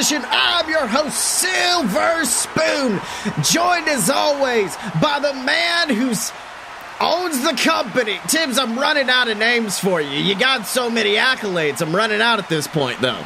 Ignition. I'm your host, Silver Spoon, joined as always by the man who's owns the company. Tibbs, I'm running out of names for you. You got so many accolades. I'm running out at this point, though.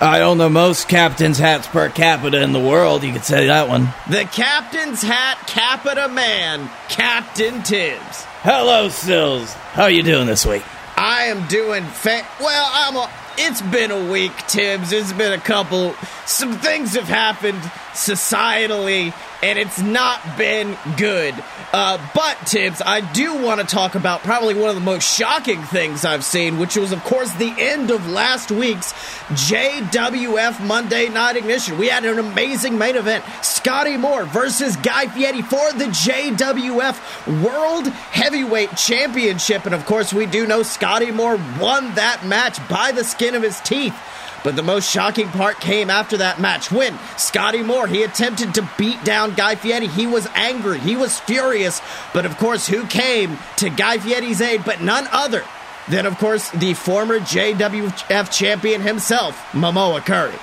I own the most captain's hats per capita in the world. You could say that one. The captain's hat capita man, Captain Tibbs. Hello, Sills. How are you doing this week? I am doing fa- well. I'm. A, it's been a week, Tibbs. It's been a couple. Some things have happened societally, and it's not been good. Uh, but Tibbs, I do want to talk about probably one of the most shocking things I've seen, which was, of course, the end of last week's JWF Monday Night Ignition. We had an amazing main event: Scotty Moore versus Guy Fieri for the JWF World Heavyweight Championship, and of course, we do know Scotty Moore won that match by the skin of his teeth. But the most shocking part came after that match when Scotty Moore, he attempted to beat down Guy Fieri. He was angry, he was furious. But of course, who came to Guy Fieri's aid but none other than, of course, the former JWF champion himself, Momoa Curry.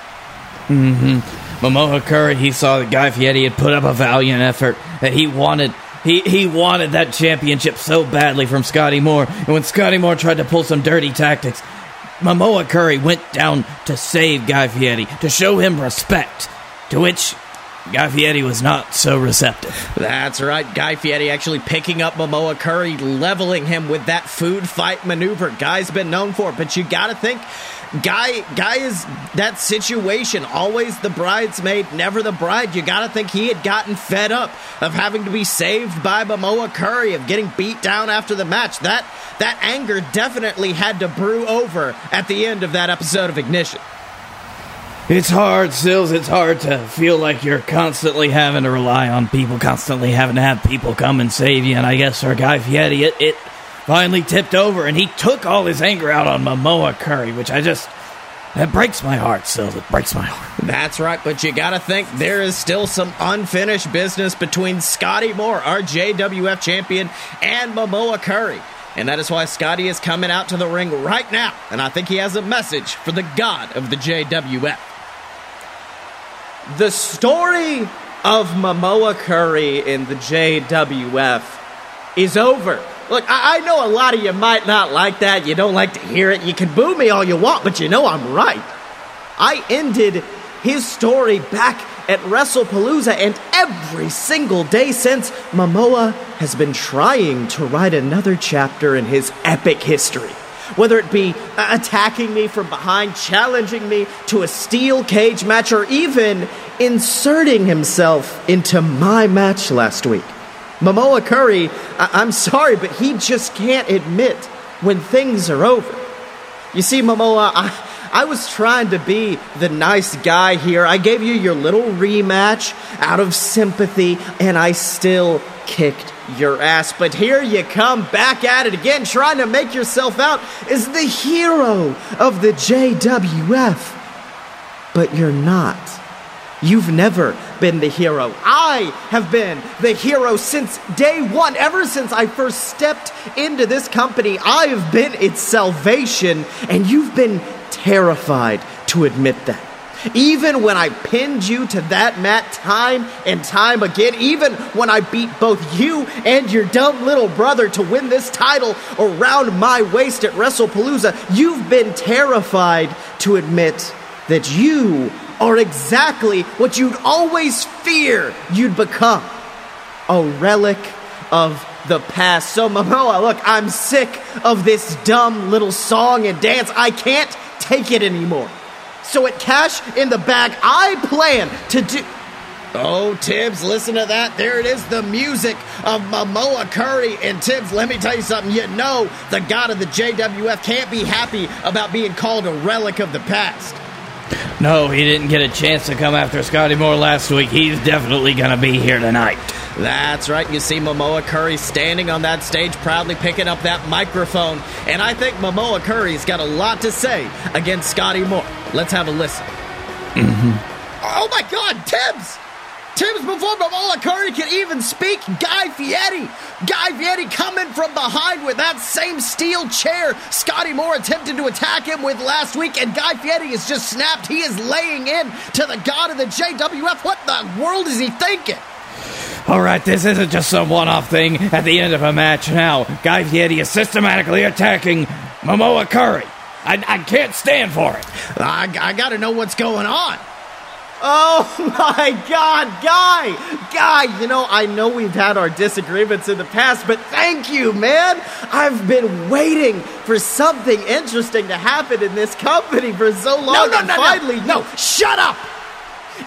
Mm-hmm. Momoa Curry, he saw that Guy Fieri had put up a valiant effort, that he wanted he, he wanted that championship so badly from Scotty Moore. And when Scotty Moore tried to pull some dirty tactics, Momoa Curry went down to save Guy Fieri, to show him respect, to which Guy Fieri was not so receptive. That's right. Guy Fieri actually picking up Momoa Curry, leveling him with that food fight maneuver. Guy's been known for, but you gotta think. Guy, guy is that situation. Always the bridesmaid, never the bride. You got to think he had gotten fed up of having to be saved by Momoa Curry, of getting beat down after the match. That that anger definitely had to brew over at the end of that episode of Ignition. It's hard, Sills. It's hard to feel like you're constantly having to rely on people, constantly having to have people come and save you. And I guess for Guy Fieri, it, it finally tipped over, and he took all his anger out on Momoa Curry, which I just. That breaks my heart, Sills. It breaks my heart. That's right, but you gotta think there is still some unfinished business between Scotty Moore, our JWF champion, and Momoa Curry. And that is why Scotty is coming out to the ring right now. And I think he has a message for the god of the JWF. The story of Momoa Curry in the JWF is over. Look, I, I, know a lot of you might not like that. You don't like to hear it. You can boo me all you want, but you know I'm right. I ended his story back at WrestlePalooza, and every single day since, Momoa has been trying to write another chapter in his epic history. Whether it be uh, attacking me from behind, challenging me to a steel cage match, or even inserting himself into my match last week. Momoa Curry, I- am sorry, but he just can't admit when things are over. You see, Momoa, I, I was trying to be the nice guy here. I gave you your little rematch out of sympathy, and I still kicked your ass. But here you come back at it again, trying to make yourself out as the hero of the JWF. But you're not. You've never been the hero. I have been the hero since day one. Ever since I first stepped into this company, I have been its salvation, and you've been terrified to admit that. Even when I pinned you to that mat time and time again, even when I beat both you and your dumb little brother to win this title around my waist at WrestlePalooza, you've been terrified to admit that you are exactly what you'd always fear you'd become a relic of the past. So, Momoa, look, I'm sick of this dumb little song and dance. I can't take it anymore. So, at Cash in the Bag, I plan to do. Oh, Tibbs, listen to that. There it is, the music of Momoa Curry. And Tibbs, let me tell you something. You know, the god of the JWF can't be happy about being called a relic of the past. No, he didn't get a chance to come after Scotty Moore last week. He's definitely going to be here tonight. That's right. You see Momoa Curry standing on that stage, proudly picking up that microphone. And I think Momoa Curry's got a lot to say against Scotty Moore. Let's have a listen. Mm-hmm. Oh my God, Tibbs! Tim's before Momoa Curry can even speak. Guy Fieri. Guy Fieri coming from behind with that same steel chair Scotty Moore attempted to attack him with last week, and Guy Fieri is just snapped. He is laying in to the god of the JWF. What the world is he thinking? All right, this isn't just some one off thing at the end of a match now. Guy Fieri is systematically attacking Momoa Curry. I, I can't stand for it. I, I got to know what's going on. Oh my God, Guy! Guy, you know, I know we've had our disagreements in the past, but thank you, man! I've been waiting for something interesting to happen in this company for so long. No, no, and no, finally, no, no, shut up!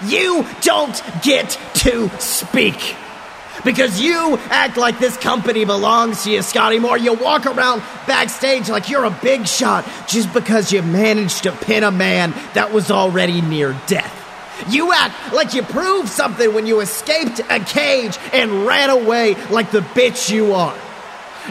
You don't get to speak. Because you act like this company belongs to you, Scotty Moore. You walk around backstage like you're a big shot just because you managed to pin a man that was already near death. You act like you proved something when you escaped a cage and ran away like the bitch you are.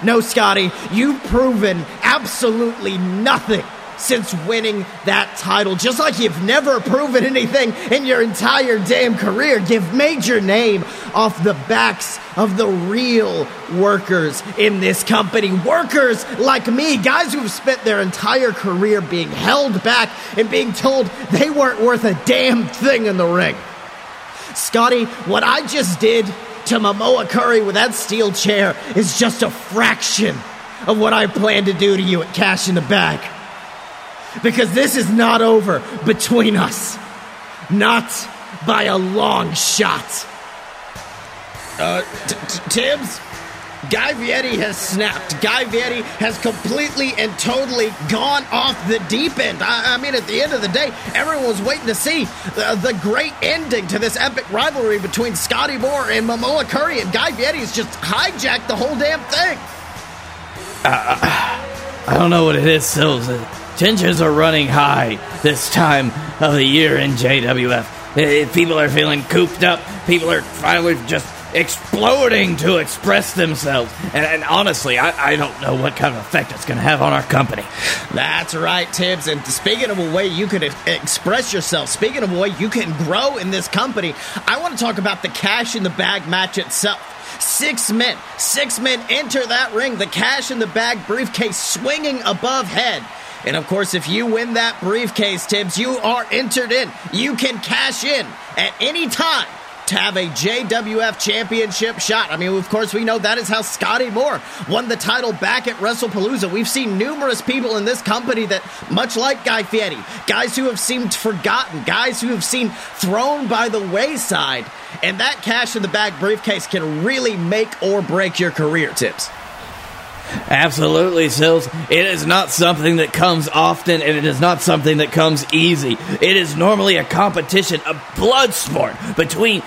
No, Scotty, you've proven absolutely nothing since winning that title. Just like you've never proven anything in your entire damn career. You've made your name off the backs of the real workers in this company. Workers like me, guys who've spent their entire career being held back and being told they weren't worth a damn thing in the ring. Scotty, what I just did to Momoa Curry with that steel chair is just a fraction of what I plan to do to you at Cash in the Bag because this is not over between us. Not by a long shot. Uh, t- t- Tibbs? Guy Fieri has snapped. Guy Fieri has completely and totally gone off the deep end. I, I mean, at the end of the day, everyone was waiting to see the, the, great ending to this epic rivalry between Scotty Moore and Momoa Curry, and Guy Fieri has just hijacked the whole damn thing. Uh, I don't know what it is, Sills. Tensions are running high this time of the year in JWF. Eh, people are feeling cooped up. People are finally just exploding to express themselves. And, and honestly, I, I, don't know what kind of effect it's going to have on our company. That's right, Tibbs. And speaking of a way you could express yourself, speaking of a way you can grow in this company, I want to talk about the cash in the bag match itself. Six men, six men enter that ring, the cash in the bag briefcase swinging above head. And of course, if you win that briefcase, Tibbs, you are entered in. You can cash in at any time to have a JWF championship shot. I mean, of course, we know that is how Scotty Moore won the title back at WrestlePalooza. We've seen numerous people in this company that, much like Guy Fieri, guys who have seemed forgotten, guys who have seemed thrown by the wayside. And that cash in the bag briefcase can really make or break your career, Tibbs. Absolutely, Sills. It is not something that comes often, and it is not something that comes easy. It is normally a competition, a blood sport between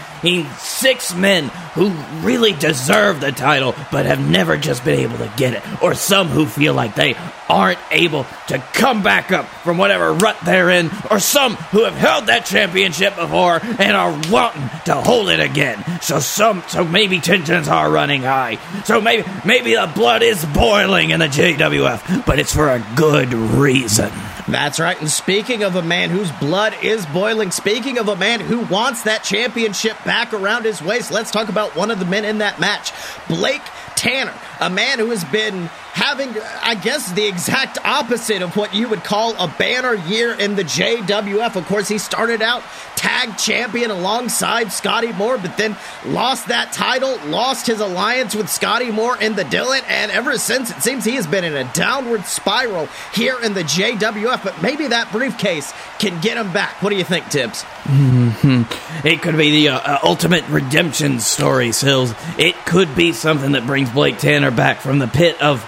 six men who really deserve the title but have never just been able to get it, or some who feel like they aren't able to come back up from whatever rut they're in, or some who have held that championship before and are wanting to hold it again. So some, so maybe tensions are running high. So maybe, maybe the blood is boiling in the JWF, but it's for a good reason. That's right. And speaking of a man whose blood is boiling, speaking of a man who wants that championship back around his waist, let's talk about one of the men in that match, Blake Tanner, a man who has been having, I guess, the exact opposite of what you would call a banner year in the JWF. Of course, he started out tag champion alongside Scotty Moore, but then lost that title, lost his alliance with Scotty Moore in the Dylan, and ever since it seems he has been in a downward spiral here in the JWF. But maybe that briefcase can get him back. What do you think, Tibbs? Mm-hmm. It could be the uh, ultimate redemption story, Sills. It could be something that brings Blake Tanner back from the pit of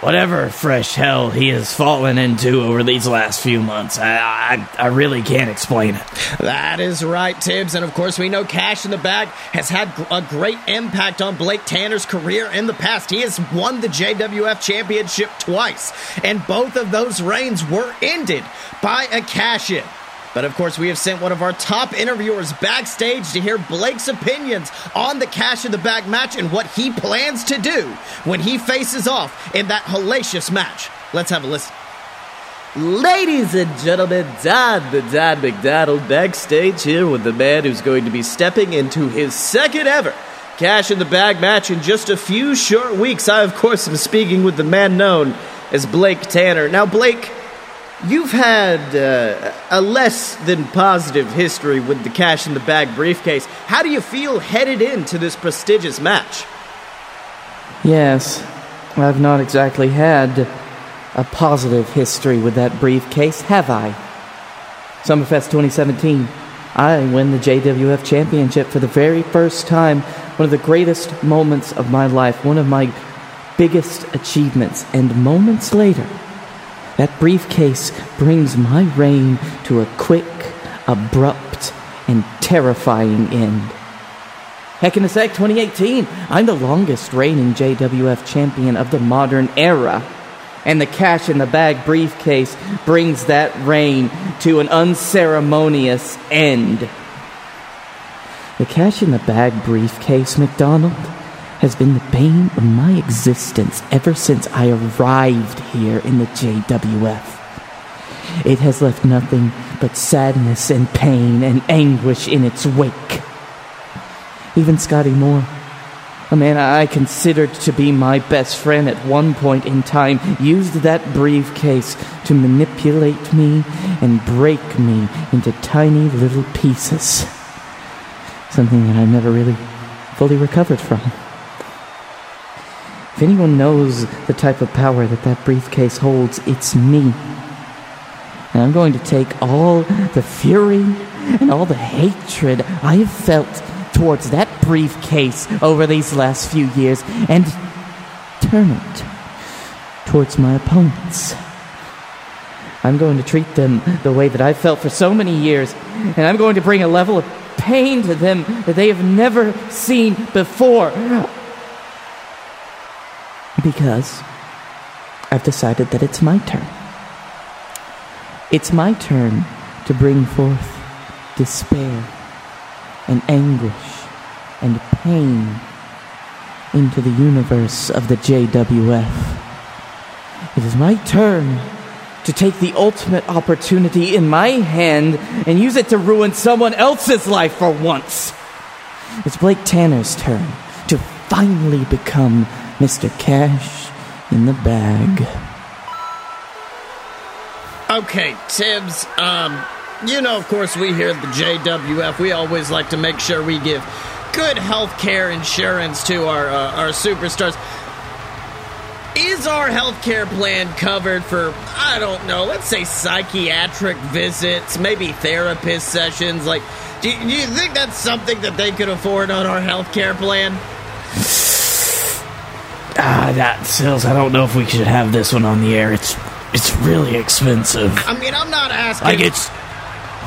whatever fresh hell he has fallen into over these last few months. I, I, I, really can't explain it. That is right, Tibbs. And of course, we know Cash in the Bag has had a great impact on Blake Tanner's career in the past. He has won the JWF Championship twice, and both of those reigns were ended by a cash in. But of course, we have sent one of our top interviewers backstage to hear Blake's opinions on the Cash in the Bag match and what he plans to do when he faces off in that hellacious match. Let's have a listen. Ladies and gentlemen, Don the Don McDonald backstage here with the man who's going to be stepping into his second ever Cash in the Bag match in just a few short weeks. I, of course, am speaking with the man known as Blake Tanner. Now, Blake, you've had uh, a less than positive history with the Cash in the Bag briefcase. How do you feel headed into this prestigious match? Yes, I've not exactly had a positive history with that briefcase, have I? Summerfest 2017, I win the JWF Championship for the very first time. One of the greatest moments of my life, one of my biggest achievements. And moments later, that briefcase brings my reign to a quick, abrupt, and terrifying end. Heck in a sec, 2018, I'm the longest reigning JWF champion of the modern era. And the cash in the bag briefcase brings that reign to an unceremonious end. The cash in the bag briefcase, McDonald, has been the bane of my existence ever since I arrived here in the JWF. It has left nothing but sadness and pain and anguish in its wake. Even Scotty Moore, a man I considered to be my best friend at one point in time, used that briefcase to manipulate me and break me into tiny little pieces. Something that I never really fully recovered from. If anyone knows the type of power that that briefcase holds, it's me. And I'm going to take all the fury and all the hatred I have felt towards that briefcase over these last few years and turn it towards my opponents. I'm going to treat them the way that I've felt for so many years, and I'm going to bring a level of pain to them that they have never seen before. Because I've decided that it's my turn. It's my turn to bring forth despair and anguish and pain into the universe of the JWF. It is my turn to take the ultimate opportunity in my hand and use it to ruin someone else's life for once. It's Blake Tanner's turn to finally become Mr. Cash in the Bag. Okay, Tibbs, um, you know, of course, we here at the JWF, we always like to make sure we give good health care insurance to our, uh, our superstars. Is our health care plan covered for, I don't know, let's say psychiatric visits, maybe therapist sessions? Like, do, do you think that's something that they could afford on our health care plan? Ah, that Sills. I don't know if we should have this one on the air. It's it's really expensive. I mean, I'm not asking. Like it's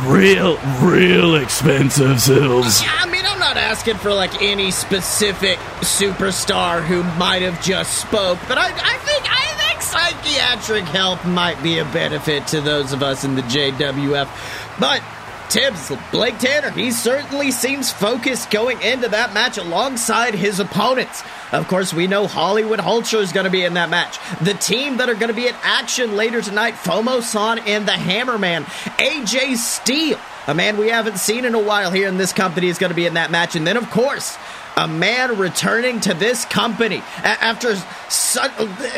real, real expensive, Sills. I mean, I'm not asking for like any specific superstar who might have just spoke, but I, I think I think psychiatric help might be a benefit to those of us in the JWF. But Tibbs, Blake Tanner, he certainly seems focused going into that match alongside his opponents. Of course, we know Hollywood Hulcher is going to be in that match. The team that are going to be in action later tonight, Fomo San and the Hammerman, AJ Steele, a man we haven't seen in a while here in this company, is going to be in that match. And then, of course, a man returning to this company. After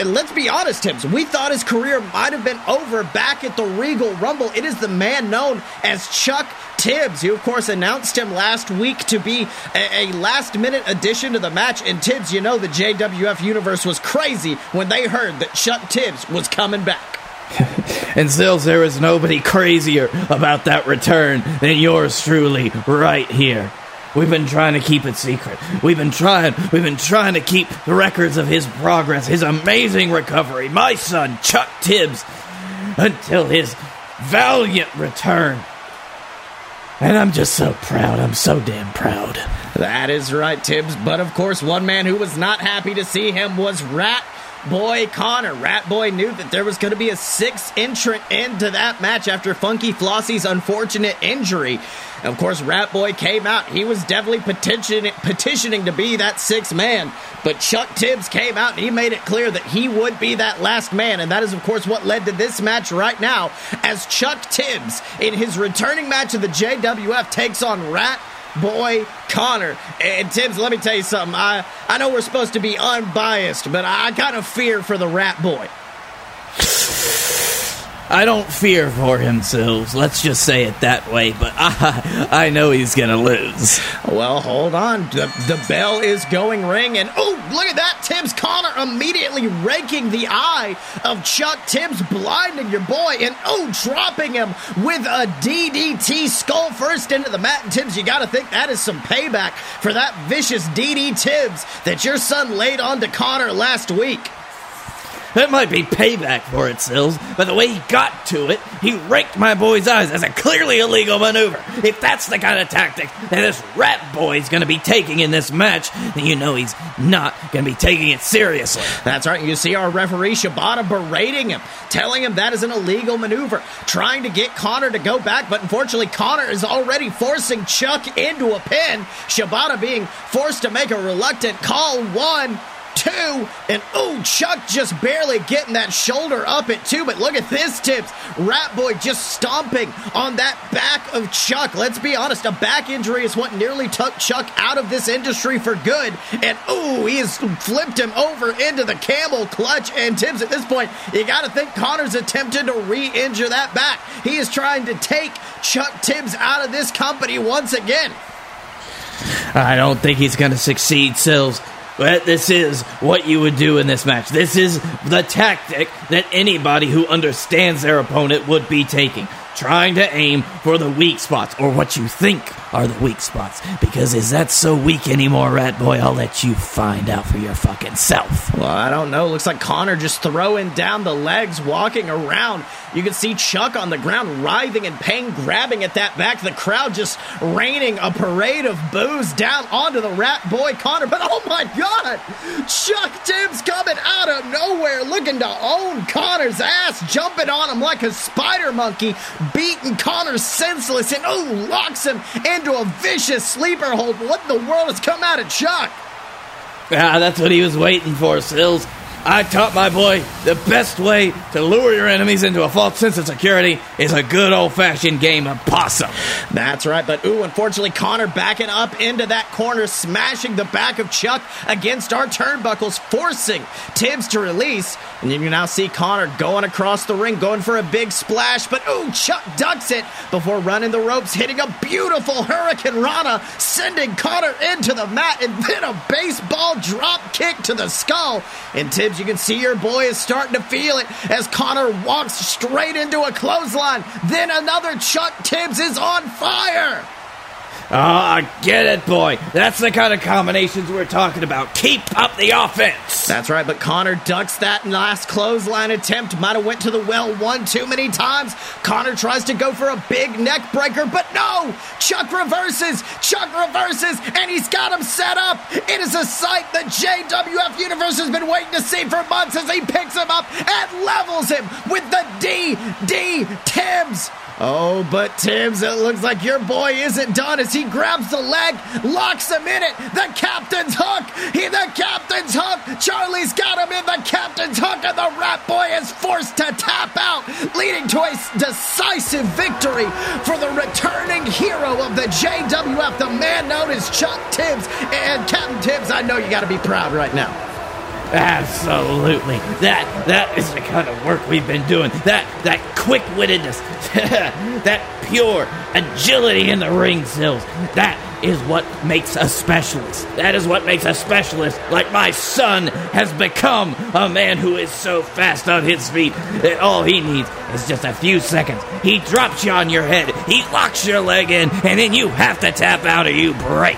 let's be honest Tibbs. We thought his career might have been over back at the Regal Rumble. It is the man known as Chuck Tibbs. Who of course announced him last week to be a, a last minute addition to the match. And Tibbs you know the JWF universe was crazy when they heard that Chuck Tibbs was coming back. And Sills, there is nobody crazier about that return than yours truly right here. We've been trying to keep it secret. We've been trying, we've been trying to keep the records of his progress, his amazing recovery, my son, Chuck Tibbs, until his valiant return. And I'm just so proud. I'm so damn proud. That is right, Tibbs. But of course, one man who was not happy to see him was Rat Boy Connor. Rat Boy knew that there was going to be a sixth entrant into that match after Funky Flossie's unfortunate injury. Of course, Rat Boy came out. He was definitely petitioning, petitioning to be that sixth man. But Chuck Tibbs came out and he made it clear that he would be that last man. And that is, of course, what led to this match right now as Chuck Tibbs, in his returning match of the JWF, takes on Rat Boy Connor. And Tibbs, let me tell you something. I, I know we're supposed to be unbiased, but I kind of fear for the Rat Boy. I don't fear for himself. Let's just say it that way, but I, I know he's gonna lose. Well, hold on. The, the bell is going ring, and oh, look at that. Tibbs Connor immediately raking the eye of Chuck Tibbs, blinding your boy, and oh, dropping him with a DDT skull first into the mat. And Tibbs, you gotta think that is some payback for that vicious DD Tibbs that your son laid on to Connor last week. That might be payback for it, Sills, but the way he got to it, he raked my boy's eyes as a clearly illegal maneuver. If that's the kind of tactic that this rat boy's gonna be taking in this match, then you know he's not gonna be taking it seriously. That's right. You see our referee Shibata berating him, telling him that is an illegal maneuver, trying to get Connor to go back, but unfortunately, Connor is already forcing Chuck into a pin. Shibata being forced to make a reluctant call. One, two, and oh, Chuck just barely getting that shoulder up at two. But look at this, Tibbs. Rat Boy just stomping on that back of Chuck. Let's be honest, a back injury is what nearly took Chuck out of this industry for good. And oh, he has flipped him over into the camel clutch. And Tibbs, at this point, you got to think Connor's attempted to re injure that back. He is trying to take Chuck Tibbs out of this company once again. I don't think he's gonna succeed, Sills. But this is what you would do in this match. This is the tactic that anybody who understands their opponent would be taking. Trying to aim for the weak spots, or what you think are the weak spots. Because is that so weak anymore, Rat Boy? I'll let you find out for your fucking self. Well, I don't know. Looks like Connor just throwing down the legs, walking around. You can see Chuck on the ground writhing in pain, grabbing at that back. The crowd just raining a parade of booze down onto the rat boy Connor. But oh my god! Chuck Tibbs coming out of nowhere looking to own Connor's ass, jumping on him like a spider monkey, beating Connor senseless, and oh, locks him into a vicious sleeper hold. What in the world has come out of Chuck? Ah, that's what he was waiting for, Sills. I taught my boy the best way to lure your enemies into a false sense of security is a good old fashioned game of possum. That's right, but ooh, unfortunately, Connor backing up into that corner, smashing the back of Chuck against our turnbuckles, forcing Tibbs to release. And you now see Connor going across the ring, going for a big splash, but ooh, Chuck ducks it before running the ropes, hitting a beautiful Hurricane Rana, sending Connor into the mat, and then a baseball drop kick to the skull. And Tibbs, you can see your boy is starting to feel it as Connor walks straight into a clothesline. Then another Chuck Tibbs is on fire. Oh, I get it, boy. That's the kind of combinations we're talking about. Keep up the offense. That's right, but Connor ducks that last clothesline attempt. Might have went to the well one too many times. Connor tries to go for a big neck breaker, but no! Chuck reverses. Chuck reverses, and he's got him set up. It is a sight the JWF Universe has been waiting to see for months as he picks him up and levels him with the DD Tibbs. Oh, but Tibbs, it looks like your boy isn't done as he grabs the leg, locks him in it. The captain's hook. He, the captain's hook. Charlie's got him in the captain's hook, and the rat boy is forced to tap out, leading to a decisive victory for the returning hero of the JWF, the man known as Chuck Tibbs. And Captain Tibbs, I know you got to be proud right now. Absolutely. That that is the kind of work we've been doing. That that quick wittedness, that pure agility in the ring sills. That is what makes a specialist. That is what makes a specialist like my son has become a man who is so fast on his feet that all he needs is just a few seconds. He drops you on your head, he locks your leg in, and then you have to tap out or you break.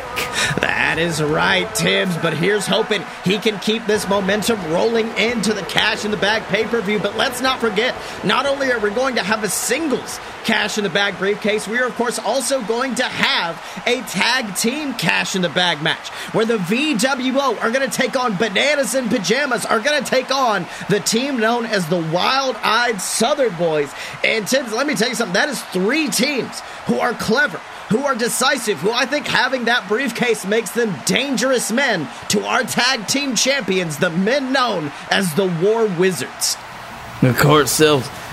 That is right, Tibbs, but here's hoping he can keep this momentum rolling into the cash in the bag pay per view. But let's not forget, not only are we going to have a singles Cash in the Bag briefcase, we are, of course, also going to have a tag team Cash in the Bag match where the VWO are going to take on Bananas in Pajamas, are going to take on the team known as the Wild Eyed Southern Boys. And, Tibbs, let me tell you something that is three teams who are clever who are decisive, who I think having that briefcase makes them dangerous men to our tag team champions, the men known as the War Wizards. Of course,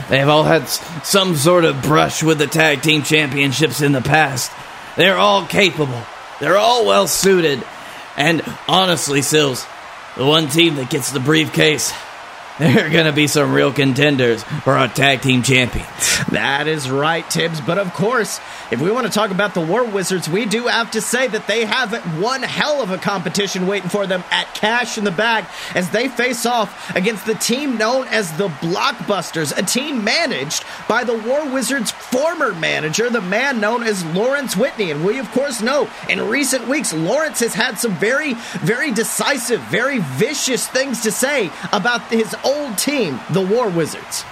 Sills, they've all had some sort of brush with the tag team championships in the past. They're all capable, they're all well suited, and honestly, Sills, the one team that gets the briefcase they're going to be some real contenders for our tag team champions. That is right, Tibbs. But of course, if we want to talk about the War Wizards, we do have to say that they have one hell of a competition waiting for them at Cash in the Bag as they face off against the team known as the Blockbusters, a team managed by the War Wizards' former manager, the man known as Lawrence Whitney. And we, of course, know in recent weeks, Lawrence has had some very, very decisive, very vicious things to say about his old team, the War Wizards.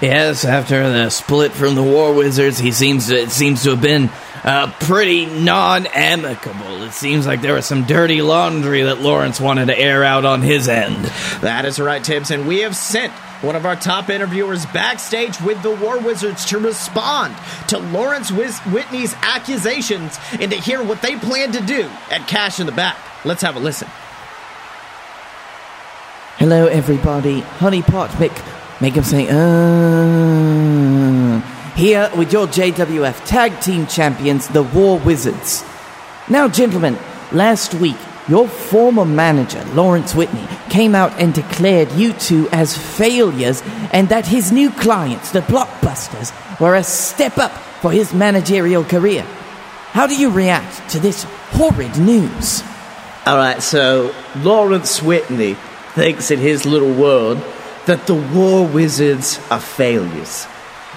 Yes, after the split from the War Wizards, he seems to, it seems to have been uh, pretty non-amicable. It seems like there was some dirty laundry that Lawrence wanted to air out on his end. That is right, Tibbs, and we have sent one of our top interviewers backstage with the War Wizards to respond to Lawrence Whitney's accusations and to hear what they plan to do at Cash in the Bag. Let's have a listen. Hello, everybody. Honey Pot Mick. Make him say, uh. Here with your JWF Tag Team Champions, the War Wizards. Now, gentlemen, last week, your former manager, Lawrence Whitney, came out and declared you two as failures and that his new clients, the Blockbusters, were a step up for his managerial career. How do you react to this horrid news? All right, so Lawrence Whitney thinks in his little world that the war wizards are failures.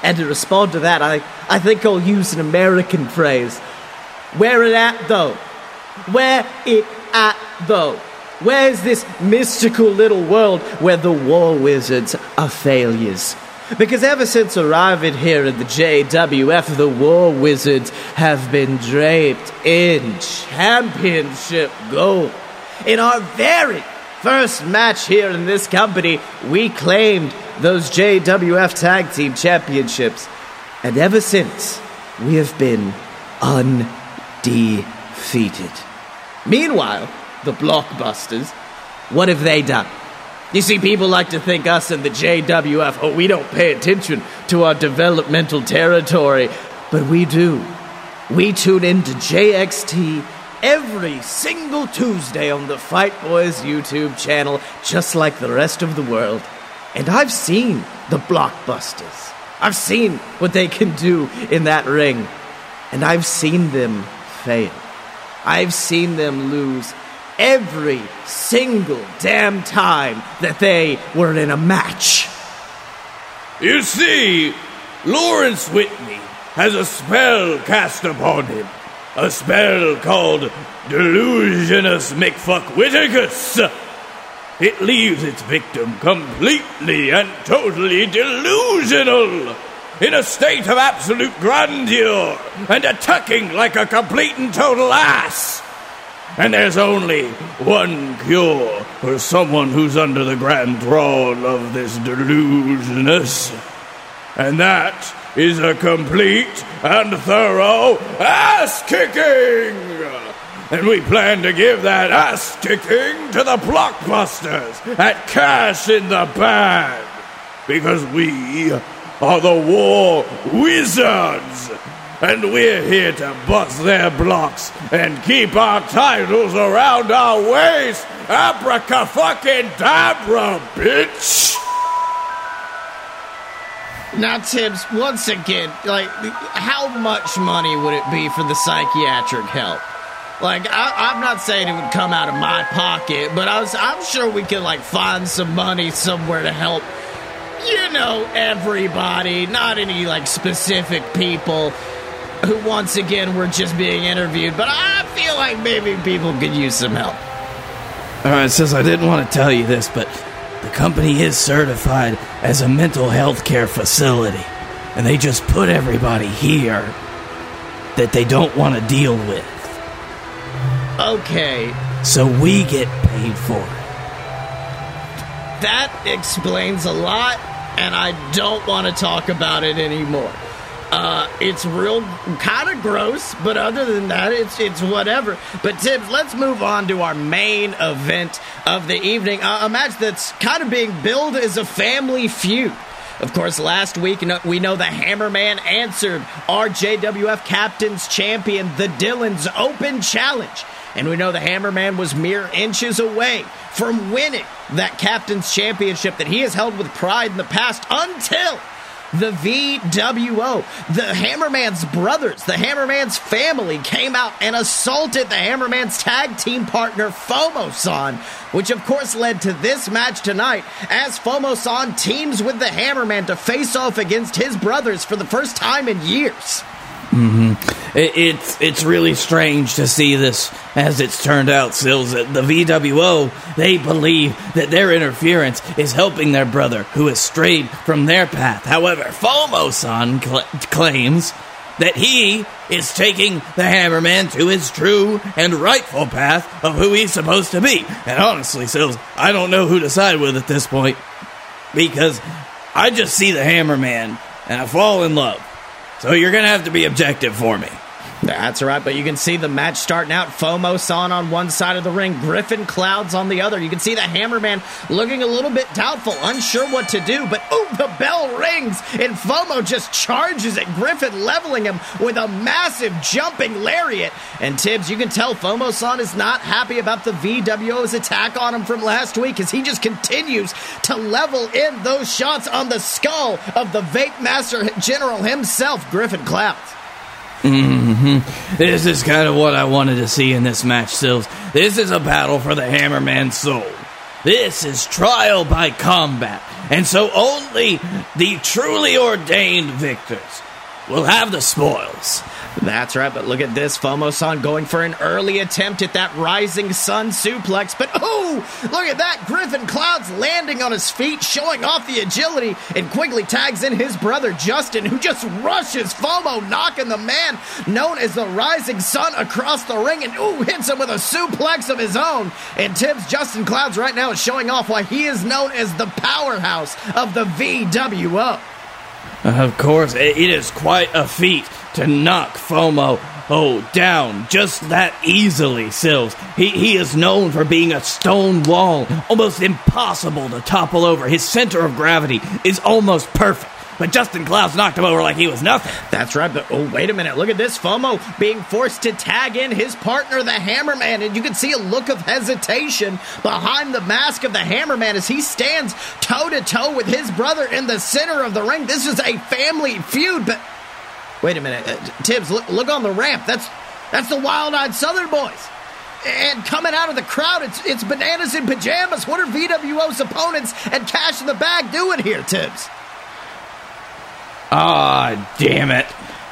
And to respond to that, I, I think I'll use an American phrase. Where it at, though? Where it at, though? Where's this mystical little world where the war wizards are failures? Because ever since arriving here at the JWF, the War Wizards have been draped in championship gold. In our very first match here in this company, we claimed those JWF Tag Team Championships. And ever since, we have been undefeated. Meanwhile, the Blockbusters, what have they done? You see, people like to think us and the JWF, oh, we don't pay attention to our developmental territory, but we do. We tune into JXT every single Tuesday on the Fight Boys YouTube channel, just like the rest of the world. And I've seen the blockbusters. I've seen what they can do in that ring. And I've seen them fail. I've seen them lose every single damn time that they were in a match. You see, Lawrence Whitney has a spell cast upon him. A spell called Delusionous McFuckwitticus. It leaves its victim completely and totally delusional, in a state of absolute grandeur, and attacking like a complete and total ass. And there's only one cure for someone who's under the grand thrall of this delusionous. And that is a complete and thorough ass kicking! And we plan to give that ass kicking to the blockbusters at Cash in the Bag. Because we are the War Wizards. And we're here to bust their blocks and keep our titles around our waist. Abraca fucking dabra, bitch! Now, Tibbs, once again, like, how much money would it be for the psychiatric help? Like, I, am not saying it would come out of my pocket, but I was, I'm sure we could, like, find some money somewhere to help, you know, everybody, not any, like, specific people who, once again, were just being interviewed, but I feel like maybe people could use some help. All right, says I didn't want to tell you this, but the company is certified as a mental health care facility. and they just put everybody here that they don't want to deal with. Okay, So we get paid for it. that explains a lot, and I don't want to talk about it anymore. Uh, it's real kind of gross, but other than that, it's it's whatever. But Tibbs, let's move on to our main event of the evening. Uh, a match that's kind of being billed as a family feud. Of course, last week we know the Hammerman answered our JWF Captain's Champion, the Dillon's Open Challenge. And we know the Hammerman was mere inches away from winning that Captain's Championship that he has held with pride in the past until the VWO. The Hammerman's brothers, the Hammerman's family came out and assaulted the Hammerman's tag team partner FOMO San, which of course led to this match tonight as FOMO San teams with the Hammerman to face off against his brothers for the first time in years. Mm-hmm. It, it's it's really strange to see this as it's turned out, Sills. The VWO they believe that their interference is helping their brother who has strayed from their path. However, Fomo-san cl- claims that he is taking the Hammerman to his true and rightful path of who he's supposed to be. And honestly, Sills, I don't know who to side with at this point because I just see the Hammerman and I fall in love. So you're gonna have to be objective for me. That's right, but you can see the match starting out. FOMO San on one side of the ring, Griffin Clouds on the other. You can see the Hammerman looking a little bit doubtful, unsure what to do, but ooh, the bell rings, and FOMO just charges at Griffin, leveling him with a massive jumping lariat. And Tibbs, you can tell FOMO San is not happy about the VWO's attack on him from last week as he just continues to level in those shots on the skull of the Vape Master General himself, Griffin Clouds. Mm-hmm. This is kind of what I wanted to see in this match, Sills. This is a battle for the Hammerman's soul. This is trial by combat, and so only the truly ordained victors will have the spoils. That's right, but look at this. Fomo-san going for an early attempt at that rising sun suplex. But oh, look at that. Griffin Clouds landing on his feet, showing off the agility, and quickly tags in his brother Justin, who just rushes Fomo, knocking the man known as the rising sun across the ring, and ooh, hits him with a suplex of his own. And Tibbs, Justin Clouds right now is showing off why he is known as the powerhouse of the VWO. Of course, it is quite a feat to knock FOMO oh down just that easily, Sills. He he is known for being a stone wall, almost impossible to topple over. His center of gravity is almost perfect. But Justin Clouds knocked him over like he was nothing. That's right, but oh, wait a minute. Look at this. FOMO being forced to tag in his partner, the Hammerman, and you can see a look of hesitation behind the mask of the Hammerman as he stands toe to toe with his brother in the center of the ring. This is a family feud, but wait a minute. Uh, Tibbs, look, look on the ramp. That's that's the Wild Eyed Southern Boys. And coming out of the crowd, it's it's bananas in pajamas. What are VWO's opponents and Cash in the Bag doing here, Tibbs? Ah, damn it.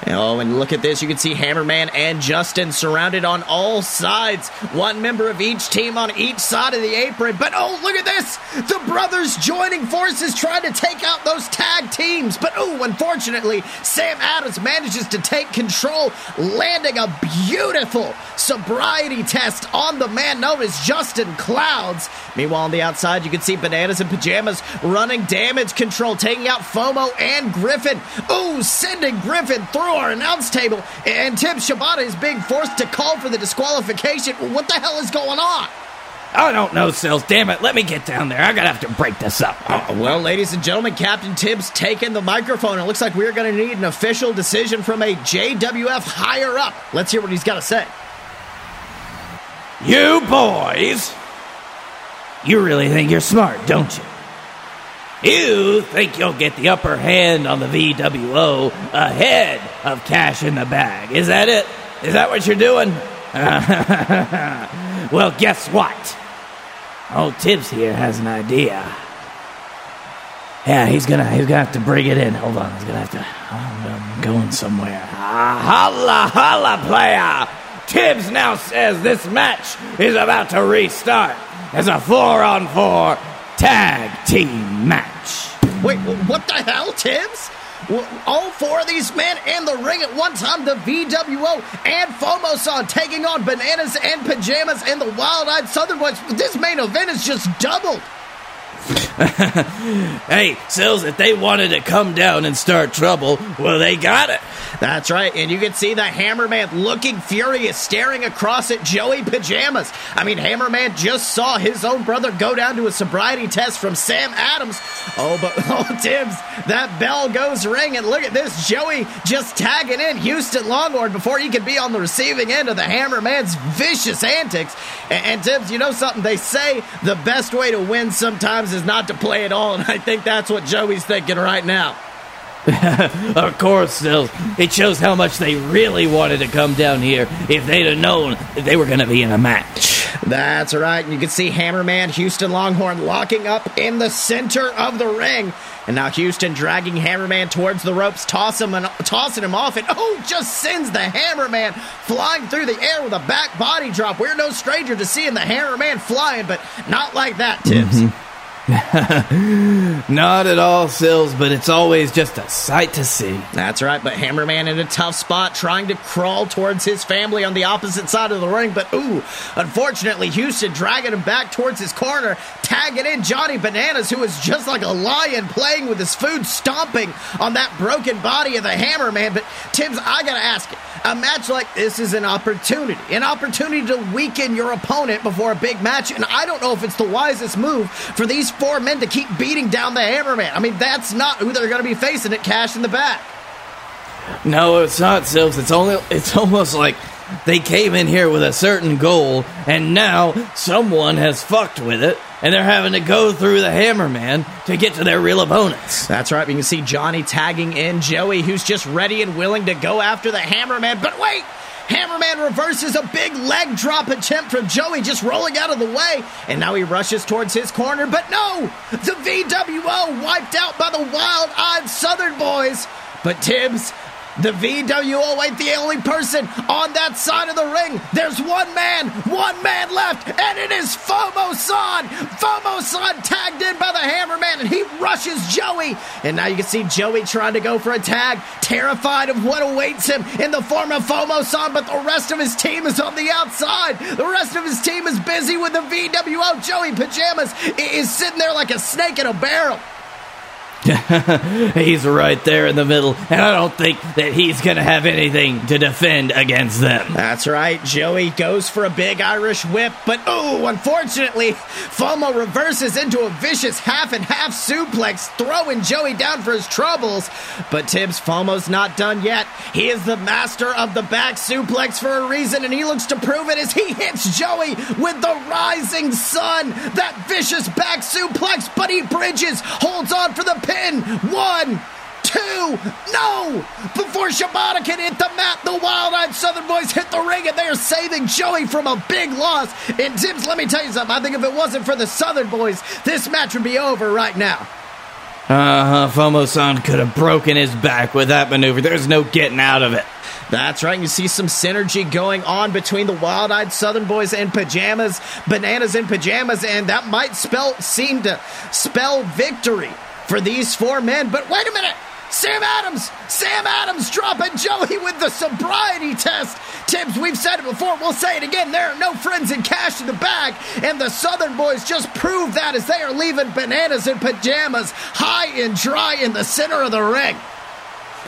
Oh, and look at this. You can see Hammerman and Justin surrounded on all sides. One member of each team on each side of the apron. But oh, look at this. The brothers joining forces trying to take out those tag teams. But oh, unfortunately, Sam Adams manages to take control, landing a beautiful sobriety test on the man known as Justin Clouds. Meanwhile, on the outside, you can see Bananas and Pajamas running damage control, taking out FOMO and Griffin. Oh, sending Griffin through our announce table. And Tim Shibata is being forced to call for the disqualification. What the hell is going on? I don't know, Sills. Damn it. Let me get down there. I gotta have to break this up. Uh, well, ladies and gentlemen, Captain Tibbs taking the microphone. It looks like we're going to need an official decision from a JWF higher up. Let's hear what he's got to say. You boys, you really think you're smart, don't you? You think you'll get the upper hand on the VWO ahead of cash in the bag. Is that it? Is that what you're doing? well, guess what? Old Tibbs here has an idea. Yeah, he's gonna he's gonna have to bring it in. Hold on, he's gonna have to. I'm going somewhere. Ah, holla, holla, player! Tibbs now says this match is about to restart as a four-on-four tag team match. Wait, what the hell, Tibbs? All four of these men in the ring at one time. The VWO and FOMO Fomosan taking on Bananas and Pajamas and the Wild Eyed Southern Boys. This main event is just doubled. Hey, Sills, if they wanted to come down and start trouble, well, they got it. That's right, and you can see the Hammerman looking furious, staring across at Joey Pajamas. I mean, Hammerman just saw his own brother go down to a sobriety test from Sam Adams. Oh, but oh, Tibbs, that bell goes ringing. Look at this, Joey just tagging in Houston Longhorn before he could be on the receiving end of the Hammerman's vicious antics. And, and Tibbs, you know something? They say the best way to win sometimes is not to play at all, and I think that's what Joey's thinking right now. Of course, Sills. It shows how much they really wanted to come down here if they'd have known that they were going to be in a match. That's right. You can see Hammerman, Houston Longhorn locking up in the center of the ring. And now Houston dragging Hammerman towards the ropes, toss him and, tossing him off, and oh, just sends the Hammerman flying through the air with a back body drop. We're no stranger to seeing the Hammerman flying, but not like that, Tibbs. Mm-hmm. Not at all, Sills, but it's always just a sight to see. That's right, but Hammerman in a tough spot trying to crawl towards his family on the opposite side of the ring. But ooh, unfortunately, Houston dragging him back towards his corner, tagging in Johnny Bananas, who is just like a lion playing with his food, stomping on that broken body of the Hammerman. But Tibbs, I gotta ask you, a match like this is an opportunity, an opportunity to weaken your opponent before a big match. And I don't know if it's the wisest move for these four men to keep beating down the Hammerman. I mean, that's not who they're going to be facing at Cash in the Bag. No, it's not, Sills. It's only it's almost like they came in here with a certain goal, and now someone has fucked with it, and they're having to go through the Hammerman to get to their real opponents. That's right. You can see Johnny tagging in Joey, who's just ready and willing to go after the Hammerman. But wait! Hammerman reverses a big leg drop attempt from Joey, just rolling out of the way. And now he rushes towards his corner. But no! The VWO wiped out by the wild eyed Southern boys. But Tibbs, the VWO ain't the only person on that side of the ring. There's one man, one man left, and it is Fomo-san. Fomo-san tagged in by the Hammerman, and he rushes Joey. And now you can see Joey trying to go for a tag, terrified of what awaits him in the form of Fomo-san, but the rest of his team is on the outside. The rest of his team is busy with the VWO. Joey Pajamas is sitting there like a snake in a barrel. he's right there in the middle, and I don't think that he's going to have anything to defend against them. That's right. Joey goes for a big Irish whip, but oh, unfortunately, FOMO reverses into a vicious half and half suplex, throwing Joey down for his troubles. But Tibbs, FOMO's not done yet. He is the master of the back suplex for a reason, and he looks to prove it as he hits Joey with the rising sun. That vicious back suplex, but he bridges, holds on for the pin. One, two, no! Before Shibata can hit the mat, the wild eyed Southern Boys hit the ring and they are saving Joey from a big loss. And Tibbs, let me tell you something. I think if it wasn't for the Southern Boys, this match would be over right now. Uh huh. Fomo-san could have broken his back with that maneuver. There's no getting out of it. That's right. You see some synergy going on between the wild eyed Southern boys and pajamas, bananas and pajamas, and that might spell seem to spell victory for these four men. But wait a minute! Sam Adams! Sam Adams dropping Joey with the sobriety test! Tibbs, we've said it before, we'll say it again. There are no friends in cash in the bag, and the Southern boys just prove that as they are leaving bananas and pajamas high and dry in the center of the ring.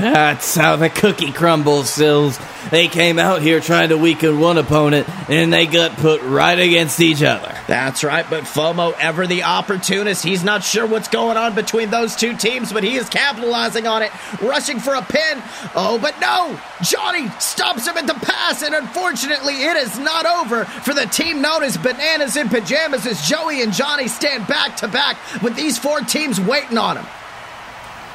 That's how the cookie crumbles, Sills. They came out here trying to weaken one opponent, and they got put right against each other. That's right, but FOMO, ever the opportunist, he's not sure what's going on between those two teams, but he is capitalizing on it, rushing for a pin. Oh, but no! Johnny stops him at the pass, and unfortunately, it is not over for the team known as Bananas in Pajamas as Joey and Johnny stand back to back with these four teams waiting on them.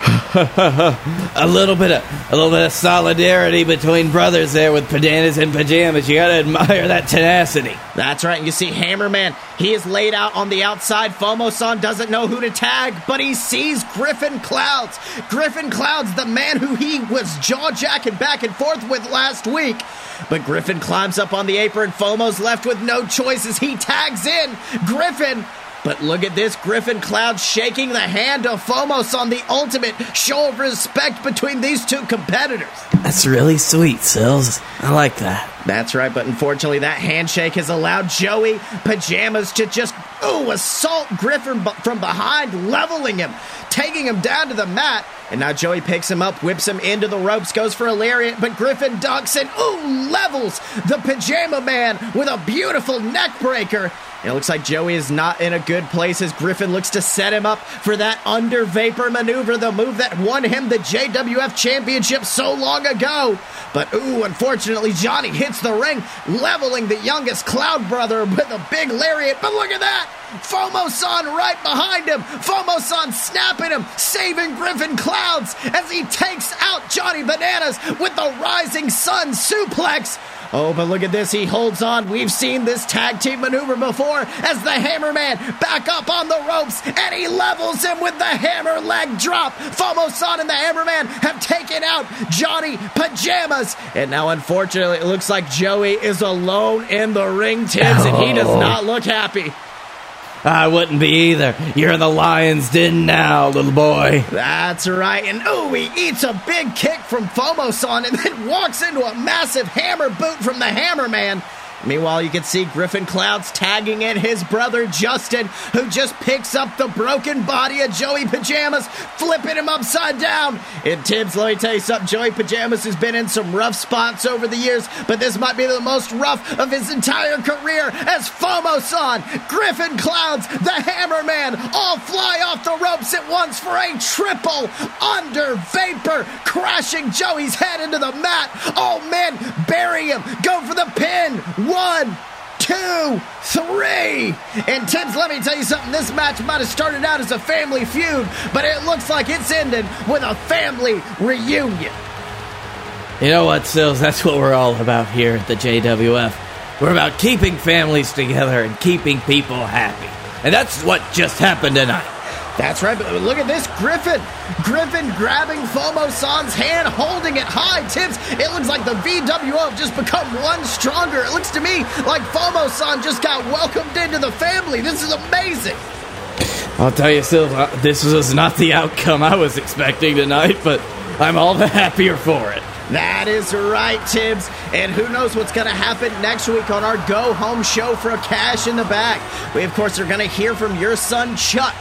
a little bit of a little bit of solidarity between brothers there with bananas and pajamas. You gotta admire that tenacity. That's right. You see Hammerman, he is laid out on the outside. Fomo-san doesn't know who to tag, but he sees Griffin Clouds. Griffin Clouds, the man who he was jaw jacking back and forth with last week. But Griffin climbs up on the apron. FOMO's left with no choices. he tags in. Griffin But look at this Griffin Cloud shaking the hand of Fomo-san the ultimate show of respect between these two competitors. That's really sweet, Sills. I like that. That's right, but unfortunately, that handshake has allowed Joey Pajamas to just, ooh, assault Griffin from behind, leveling him, taking him down to the mat. And now Joey picks him up, whips him into the ropes, goes for a lariat, but Griffin ducks and, ooh, levels the Pajama Man with a beautiful neck breaker. It looks like Joey is not in a good place as Griffin looks to set him up for that under vapor maneuver, the move that won him the JWF championship so long ago. But ooh, unfortunately, Johnny hits the ring, leveling the youngest Cloud brother with a big lariat. But look at that! Fomosan right behind him. Fomosan snapping him, saving Griffin Clouds as he takes out Johnny Bananas with the rising sun suplex. Oh, but look at this. He holds on. We've seen this tag team maneuver before as the Hammerman back up on the ropes and he levels him with the hammer leg drop. Fomosan and the Hammerman have taken out Johnny Pajamas. And now, unfortunately, it looks like Joey is alone in the ring, Tibbs, and he does not oh. look happy. I wouldn't be either. You're in the lion's den now, little boy. That's right. And oh, he eats a big kick from Fomosan and then walks into a massive hammer boot from the Hammerman. Meanwhile, you can see Griffin Clouds tagging in his brother Justin, who just picks up the broken body of Joey Pajamas, flipping him upside down. And Tibbs, let me tell you something Joey Pajamas has been in some rough spots over the years, but this might be the most rough of his entire career as Fomosan, Griffin Clouds, the Hammerman, all fly off the ropes at once for a triple under vapor, crashing Joey's head into the mat. Oh man, bury him, go for the pin. One, two, three. And Tibbs, let me tell you something. This match might have started out as a family feud, but it looks like it's ended with a family reunion. You know what, Sills? That's what we're all about here at the JWF. We're about keeping families together and keeping people happy. And that's what just happened tonight. That's right, but look at this Griffin. Griffin grabbing Fomo-san's hand, holding it high. Tibbs, it looks like the VWO have just become one stronger. It looks to me like Fomo-san just got welcomed into the family. This is amazing. I'll tell you, Silva, this was not the outcome I was expecting tonight, but I'm all the happier for it. That is right, Tibbs. And who knows what's going to happen next week on our Go Home show for a cash in the bag. We, of course, are going to hear from your son, Chuck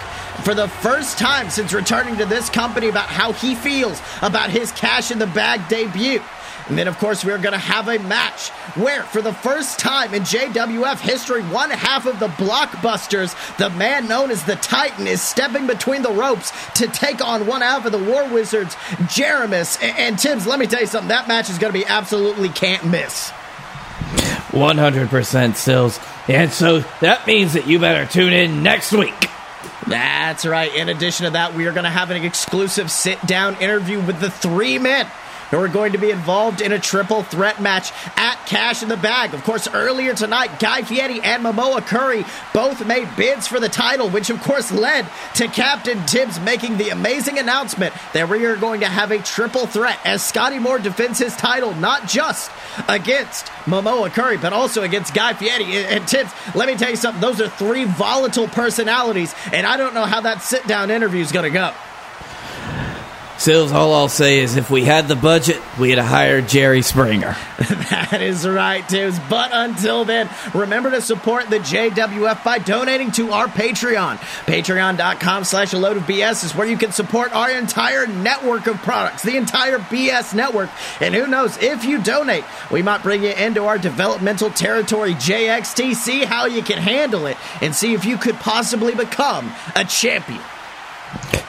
for the first time since returning to this company about how he feels about his cash in the bag debut. And then, of course, we're going to have a match where, for the first time in JWF history, one half of the blockbusters, the man known as the Titan, is stepping between the ropes to take on one half of the War Wizards, Jeramis. And, and Tibbs, let me tell you something, that match is going to be absolutely can't miss. 100% Sills. And so that means that you better tune in next week. That's right. In addition to that, we are going to have an exclusive sit down interview with the three men who are going to be involved in a triple threat match at Cash in the Bag. Of course, earlier tonight, Guy Fieri and Momoa Curry both made bids for the title, which of course led to Captain Tibbs making the amazing announcement that we are going to have a triple threat as Scotty Moore defends his title not just against Momoa Curry, but also against Guy Fieri. And Tibbs, let me tell you something, those are three volatile personalities, and I don't know how that sit down interview is going to go. Sills, all I'll say is if we had the budget, we'd have hired Jerry Springer. that is right, Tibbs. But until then, remember to support the JWF by donating to our Patreon. Patreon.com slash a load of BS is where you can support our entire network of products, the entire BS network. And who knows, if you donate, we might bring you into our developmental territory, JXT, see how you can handle it, and see if you could possibly become a champion.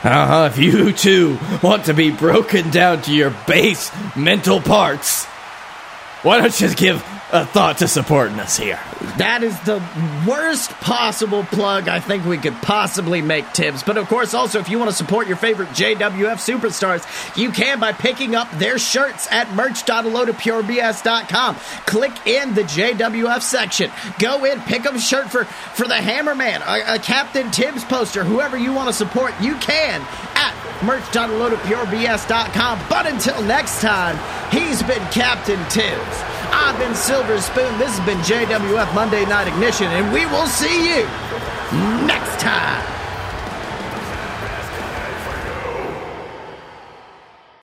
Uh huh. If you too want to be broken down to your base mental parts, why don't you just give a thought to supporting us here? That is the worst possible plug I think we could possibly make, Tibbs. But of course, also, if you want to support your favorite JWF superstars, you can by picking up their shirts at merch.alodapurebs.com. Click in the JWF section. Go in, pick up a shirt for, for the Hammerman, a, a Captain Tibbs poster, whoever you want to support, you can at merch.alodapurebs.com. But until next time, he's been Captain Tibbs. I've been Silver Spoon. This has been JWF Monday Night Ignition, and we will see you next time.